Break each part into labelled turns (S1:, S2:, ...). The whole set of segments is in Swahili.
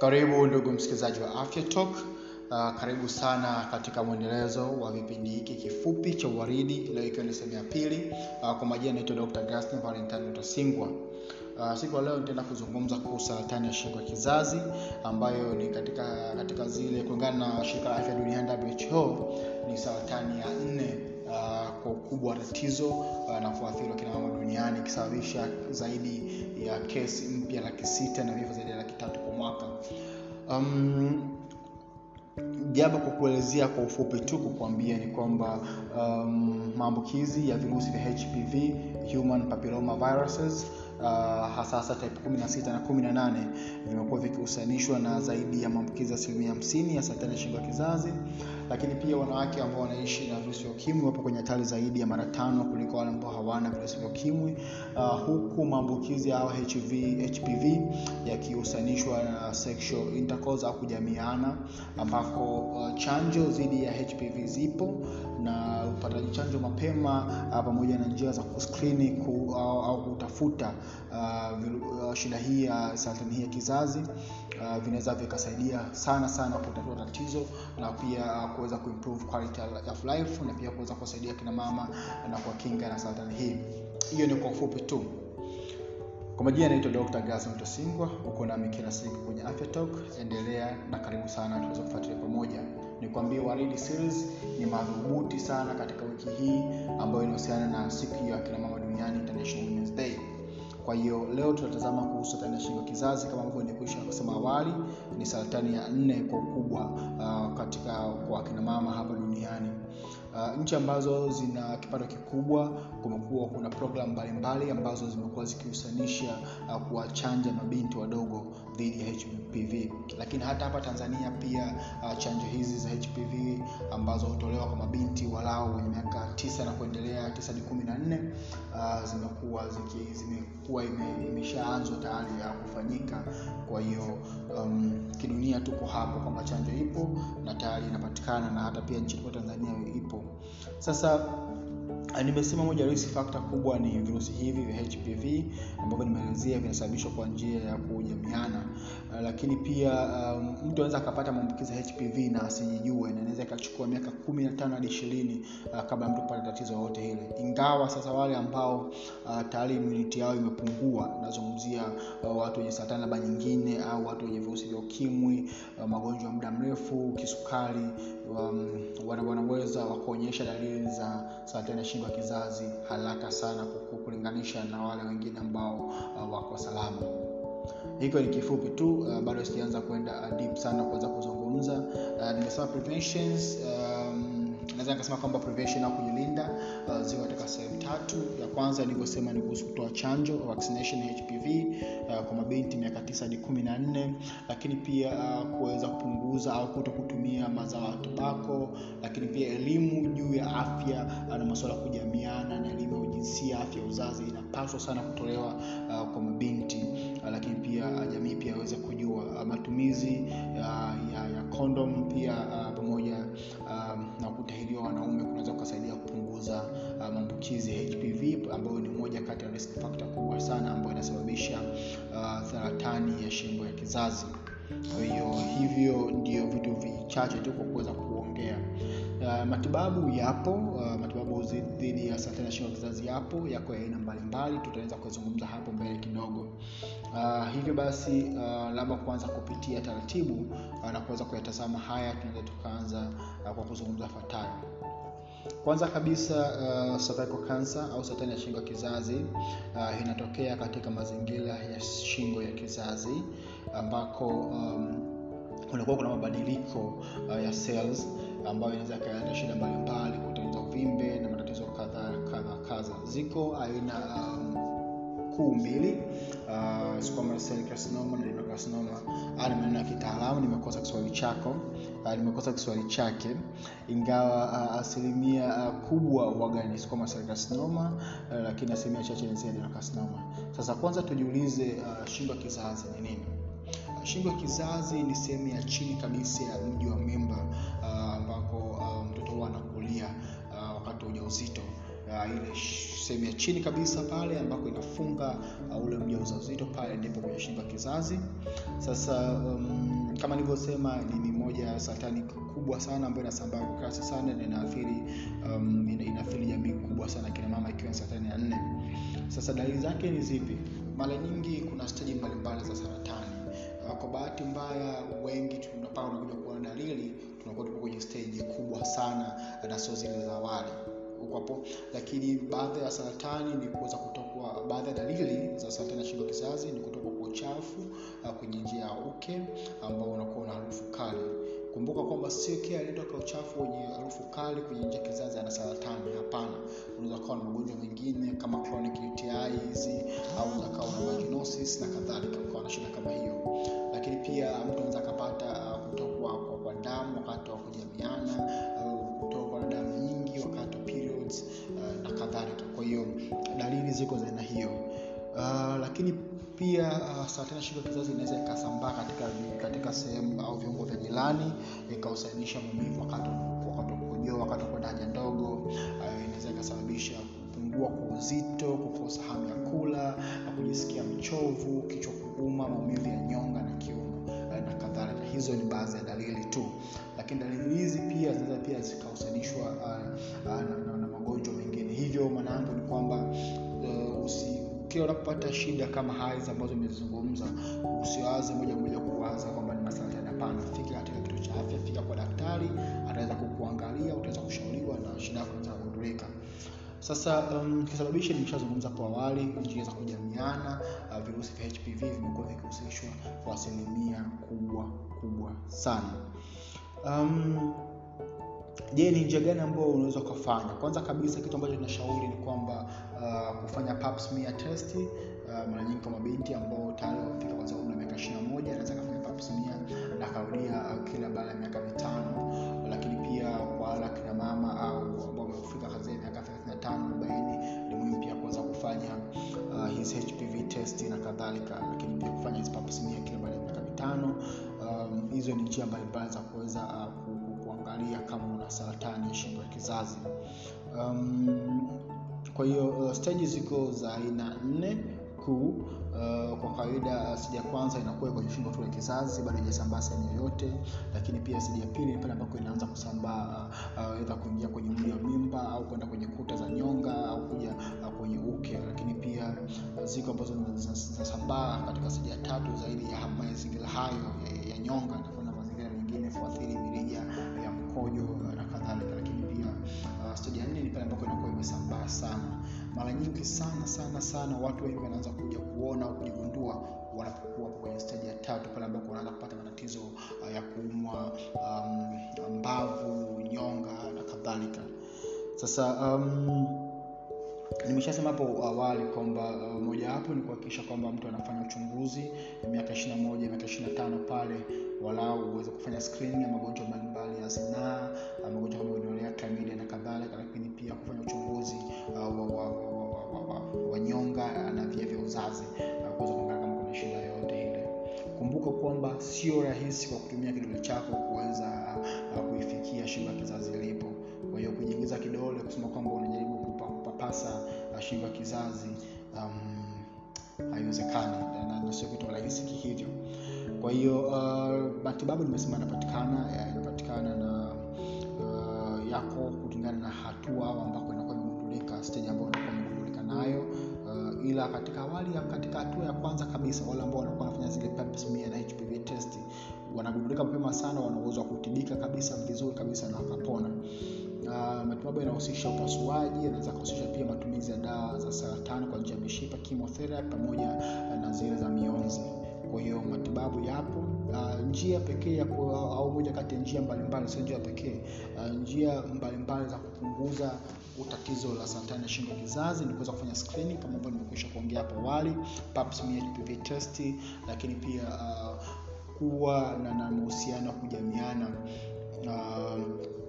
S1: Karibu ndugu msikilizaji wa Afya Talk. Uh, karibu sana katika mwendelezo wa vipindi hiki kifupi cha uwaridi, leo ikiwa ni sehemu ya pili. Uh, kwa majina naitwa Dr. Gaston Valentine Utasingwa. Uh, siku ya leo nitaenda kuzungumza kuhusu saratani ya shingo ya kizazi ambayo ni katika katika zile kulingana na shirika la afya duniani WHO ni saratani ya nne uh, kwa ukubwa wa tatizo uh, na kuathiri wakina mama duniani ikisababisha zaidi ya kesi mpya laki sita na vifo zaidi ya laki tatu mwaka. Um, jambo kwa kuelezea kwa ufupi tu kukuambia ni kwamba um, maambukizi ya virusi vya HPV human papilloma viruses uh, hasa hasa type 16 na 18 vimekuwa vikihusanishwa na zaidi ya maambukizi asilimia 50 ya saratani ya shingo ya kizazi lakini pia wanawake ambao wanaishi na virusi vya ukimwi wapo kwenye hatari zaidi ya mara tano kuliko wale ambao hawana virusi vya ukimwi. Uh, huku maambukizi ya HV, HPV yakihusanishwa na sexual intercourse au kujamiana ambako uh, chanjo dhidi ya HPV zipo na upataji chanjo mapema uh, pamoja na njia za kuskrini ku, au, au kutafuta uh, uh, shida hii ya saratani hii ya kizazi uh, vinaweza vikasaidia sana sana kutatua tatizo na pia uh, kuweza kuimprove quality of life na pia kuweza kuwasaidia kina mama na kuwakinga na saratani hii. Hiyo ni kwa ufupi tu. Kwa majina anaitwa dr tosingwa uko nami kila siku kwenye afya talk. Endelea na karibu sana tuweza kufuatilia pamoja. Nikwambie waridi series ni madhubuti sana katika wiki hii ambayo inahusiana na siku ya kina mama duniani international women's day kwa hiyo leo tunatazama kuhusu saratani ya shingo. Kizazi kama ambavyo nilikwisha kusema awali ni saratani ya nne kwa ukubwa uh, katika kwa akina mama hapa duniani uh, nchi ambazo zina kipato kikubwa kumekuwa kuna program mbalimbali ambazo zimekuwa zikihusanisha uh, kuwachanja mabinti wadogo dhidi ya hpv lakini hata hapa tanzania pia uh, chanjo hizi za hpv ambazo hutolewa kwa mabinti walao wenye miaka tisa na kuendelea tisa hadi kumi na nne uh, zimekuwa zimekuwa ime, imeshaanzwa tayari ya kufanyika. Kwa hiyo um, kidunia tuko hapo kwamba chanjo ipo na tayari inapatikana na hata pia nchini tanzania ipo sasa nimesema moja risk factor kubwa ni virusi hivi vya hpv ambavyo nimeelezea vinasababishwa kwa njia ya kujamiana lakini pia um, mtu anaweza akapata maambukizi ya hpv na asijijue na inaweza ikachukua miaka kumi na tano hadi ishirini uh, kabla mtu kupata tatizo lolote hili. Ingawa sasa wale ambao uh, tayari imuniti yao imepungua nazungumzia uh, watu wenye saratani labda nyingine au watu wenye virusi vya ukimwi uh, magonjwa ya muda mrefu kisukari um, wanaweza wakaonyesha dalili za saratani ya shingo ya kizazi haraka sana kulinganisha na wale wengine ambao uh, wako salama hiko ni kifupi tu uh, bado sijaanza kwenda uh, deep sana kuweza kuzungumza. Uh, nimesema preventions um, naweza nikasema kwamba prevention au kujilinda uh, ziko katika sehemu tatu. Ya kwanza nilivyosema ni kuhusu kutoa chanjo vaccination hpv uh, kwa mabinti miaka tisa hadi kumi na nne. Lakini pia uh, kuweza kupunguza au kuto kutumia mazao ya tobako lakini pia elimu juu ya afya uh, na masuala ya kujamiana na elimu ya ujinsia afya ya uzazi inapaswa sana kutolewa uh, kwa mabinti lakini pia uh, jamii pia aweze kujua uh, matumizi ya, ya, ya condom pia uh, pamoja um, na kutahiriwa wanaume kunaweza kukasaidia kupunguza uh, maambukizi ya hpv ambayo ni moja kati ya risk factor kubwa sana ambayo inasababisha uh, saratani ya shingo ya kizazi. Kwa hiyo hivyo ndio vitu vichache tu kwa kuweza kuongea. Uh, matibabu yapo uh, matibabu dhidi ya saratani kizazi yapo yako ya aina mbalimbali tutaweza kuzungumza hapo mbele kidogo. Uh, hivyo basi uh, labda kuanza kupitia taratibu uh, na kuweza kuyatazama haya tunaweza tukaanza uh, kwa kuzungumza fatayo kwanza kabisa uh, cancer au saratani ya shingo ya kizazi uh, inatokea katika mazingira ya shingo ya kizazi ambako um, kunakuwa kuna mabadiliko uh, ya cells ambayo inaweza ikaleta shida mbalimbali uvimbe na matatizo kadha kadha kadha. Ziko aina um, kuu mbili. Uh, ya kitaalamu nimekosa kiswahili chako. Uh, nimekosa kiswahili chake. Ingawa uh, asilimia uh, kubwa waga uh, lakini asilimia chache ni sasa kwanza tujiulize uh, shingo ya kizazi ni nini? Uh, shingo ya kizazi ni sehemu ya chini kabisa ya mji wa mimba ambako uh, uh, mtoto huwa anakulia wa ujauzito uh, ile sehemu ya chini kabisa pale ambako inafunga uh, ule mja uzauzito pale ndipo kwenye shimba kizazi. Sasa um, kama nilivyosema ni, moja ya satani kubwa sana ambayo inasambaa kwa kasi sana na inaathiri um, inaathiri jamii kubwa sana kina mama ikiwa ni satani ya nne. Sasa dalili zake ni zipi? Mara nyingi kuna steji mbalimbali za saratani. Uh, kwa bahati mbaya wengi tunapaa unakuja kuona dalili tunakuwa tupo kwenye stage kubwa sana na sio zile za awali. Hapo? Lakini baadhi ya saratani ni kuweza kutokwa baadhi ya dalili za saratani ya shingo kizazi ni kutokwa kwa uchafu uh, kwenye njia ya uke ambao unakuwa na harufu kali. Kumbuka kwamba sio kila aliyetoka uchafu wenye harufu kali kwenye njia kizazi ana saratani hapana. Unaweza kawa na magonjwa mengine kama chronic UTI hizi au unaweza kawa na vaginosis na kadhalika ukawa na shida kama hiyo. Lakini pia mtu anaweza akapata kadhalika. Kwa hiyo dalili ziko za aina hiyo. Uh, lakini pia uh, saratani ya shingo kizazi inaweza ikasambaa katika katika sehemu au viungo vya jirani ikahusanisha maumivu wakati kukojoa haja ndogo. Uh, inaweza ikasababisha kupungua kwa uzito kukosa hamu ya kula kujisikia mchovu kichwa kuuma maumivu ya nyonga na kiuno uh, na kadhalika. Hizo ni baadhi ya dalili tu. Lakini dalili hizi pia zinaweza pia zikahusanishwa uh, uh, na, na, na magonjwa mengine. Hivyo maanaangu ni kwamba uh, kila unapopata shida kama hizi ambazo imezungumza usiwaze moja moja kuwaza kwamba ni masaratani hapana fika katika kituo cha afya fika kwa daktari ataweza kukuangalia utaweza kushauriwa na shida yako inaweza kugundulika sasa um, kisababishi nimeshazungumza hapo awali njia za kujamiana uh, virusi vya hpv vimekuwa vikihusishwa kwa asilimia kubwa kubwa sana. Um, je ni njia gani ambayo unaweza ukafanya? Kwanza kabisa kitu ambacho tunashauri ni kwamba uh, kufanya pap smear uh, mara nyingi kwa mabinti ambao tayari wamefika kwanza umri wa miaka ishiri na moja anaweza akafanya pap na akarudia uh, kila baada ya miaka mitano. Lakini pia kwa wale akina mama au ambao wamefika kazia miaka 35 40 ni muhimu pia kuweza kufanya uh, his hpv test na kadhalika. Lakini pia kufanya hizi pap kila baada ya miaka mitano. Um, hizo ni njia mbalimbali za kuweza uh, saratani ya shingo ya kizazi. Um, kwa hiyo uh, stage ziko za aina nne kuu. Uh, kwa kawaida stage ya kwanza inakuwa kwenye shingo tu ya kizazi bado haijasambaa sehemu yoyote. Lakini pia stage ya pili pale ambako inaanza kusambaa uh, uh, kuingia kwenye mli wa mimba au kwenda kwenye kuta za nyonga au kuja uh, kwenye uke. Lakini pia uh, ziko ambazo zinasambaa katika stage ya tatu zaidi ya mazingira hayo ya, ya nyonga. Na mazingira mengine kuathiri mirija ya mkojo uh, stage ya nne ni pale ambako inakuwa imesambaa sana. Mara nyingi sana sana sana watu wengi wanaanza kuja kuona au kujigundua wanapokuwa kwenye stage ya tatu pale ambako wanaanza kupata matatizo uh, ya kuumwa um, mbavu nyonga na kadhalika. Sasa um, nimeshasema hapo awali kwamba uh, mojawapo ni kuhakikisha kwamba mtu anafanya uchunguzi miaka ishiri na moja miaka ishiri na tano pale walau uweze kufanya screening ya magonjwa mbalimbali ya zinaa magonjwa kama gonorea chlamydia na kadhalika lakini pia kufanya uchunguzi uh, na via vya uzazi uh, kumbuka kwamba sio rahisi kwa kutumia kidole chako kuweza uh, kuifikia shingo ya kizazi ilipo kwa hiyo kujiingiza kidole kusema kwamba unajaribu kupapasa ashindwa kizazi um, haiwezekani na sio kitu rahisi kihivyo. Kwa hiyo uh, nimesema yanapatikana yanapatikana na uh, yako kulingana na hatua au ambako inakuwa imegundulika stage ambayo inakuwa imegundulika nayo uh, ila katika awali katika hatua ya kwanza kabisa wale ambao wanakuwa wanafanya zile pap na hpv test wanagundulika mapema sana wana wa kutibika kabisa vizuri kabisa na wakapona matibabu yanahusisha upasuaji yanaweza kuhusisha pia matumizi ya dawa za saratani kwa njia ya mishipa chemotherapy pamoja na zile za mionzi. Kwa hiyo matibabu yapo. Uh, njia pekee au moja kati ya njia mbalimbali sio njia pekee uh, njia mbalimbali za kupunguza tatizo la saratani ya shingo kizazi ni kuweza kufanya screening kama ambavyo nimekwisha kuongea hapo awali HPV test lakini pia uh, kuwa na mahusiano ya kujamiana. Uh,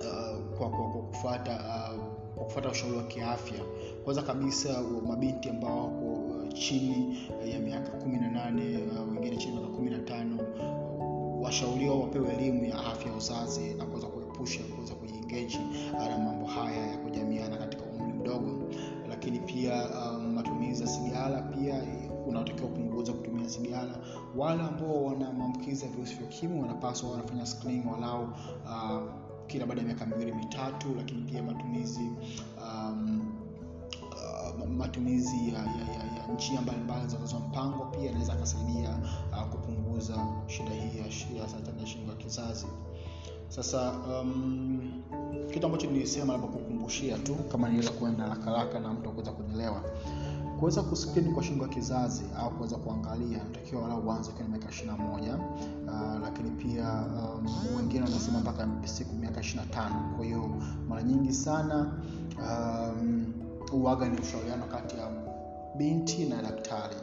S1: uh, kwa, kwa, kwa kufata uh, kwa kufata ushauri wa kiafya. Kwanza kabisa mabinti ambao wako chini ya miaka kumi na nane uh, wengine chini miaka kumi na tano uh, washauriwa wapewe elimu ya afya ya uzazi na kuweza kuepusha kuweza kujiengeji na mambo haya ya kujamiana katika umri mdogo. Lakini pia um, matumizi ya sigara pia unatakiwa kupunguza kutumia sigara. Wale ambao wana maambukizi ya virusi vya ukimwi wanapaswa wanafanya screening walau uh, kila baada ya miaka miwili mitatu lakini pia matumizi um, uh, matumizi ya, ya, ya, ya njia mbalimbali za mpango pia anaweza akasaidia uh, kupunguza shida hii ya, ya saratani ya shingo ya kizazi. Sasa um, kitu ambacho nilisema labda kukumbushia tu kama niweza kuenda rakaraka na mtu akuweza kunielewa kuweza kuskrini kwa shingo ya kizazi au kuweza kuangalia natakiwa walau uanze ukiwa na miaka ishiri na moja uh, lakini pia um, wengine wanasema mpaka siku miaka ishiri na tano. Kwa hiyo mara nyingi sana um, uwaga ni ushauriano kati ya binti na daktari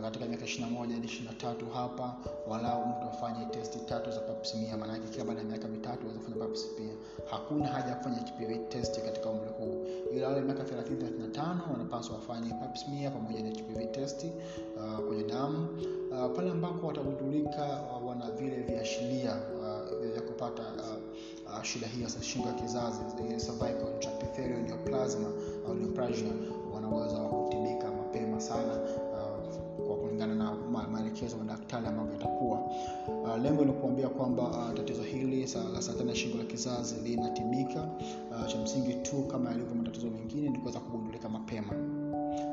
S1: katika miaka ishiri na moja hadi ishiri na tatu hapa walau mtu afanye testi tatu za papsmia maanake kila baada ya miaka mitatu aweza kufanya papsmia hakuna haja ya kufanya hpv test katika umri huu. Ila wale miaka 30 wanapaswa wafanye papsmia pamoja na hpv test uh, kwenye damu. Uh, pale ambapo watagundulika uh, wana vile viashiria uh, vya kupata uh, uh, shida hii ya shingo ya kizazi cervical intraepithelial au neoplasia wanaweza kutibika mapema sana maelekezo ya daktari ambavyo yatakuwa uh, lengo ni kuambia kwamba uh, tatizo hili la saratani ya shingo la kizazi linatibika. Uh, cha msingi tu kama yalivyo matatizo mengine ni kuweza kugundulika mapema.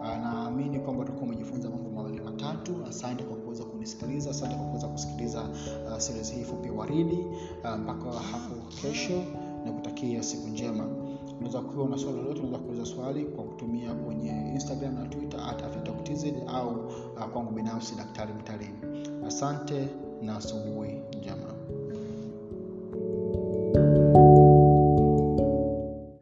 S1: Uh, naamini kwamba utakuwa umejifunza mambo mawili matatu. Asante kwa kuweza kunisikiliza asante kwa kuweza kusikiliza uh, series hii fupi waridi. Uh, mpaka hapo kesho na kutakia siku njema unaweza kuwa na swali lolote unaweza kuuliza swali kwa kutumia kwenye instagram na twitter at afytz au uh, kwangu binafsi daktari mtalini. Asante na asubuhi njema